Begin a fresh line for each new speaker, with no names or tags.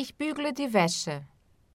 Ich bügle die Wäsche.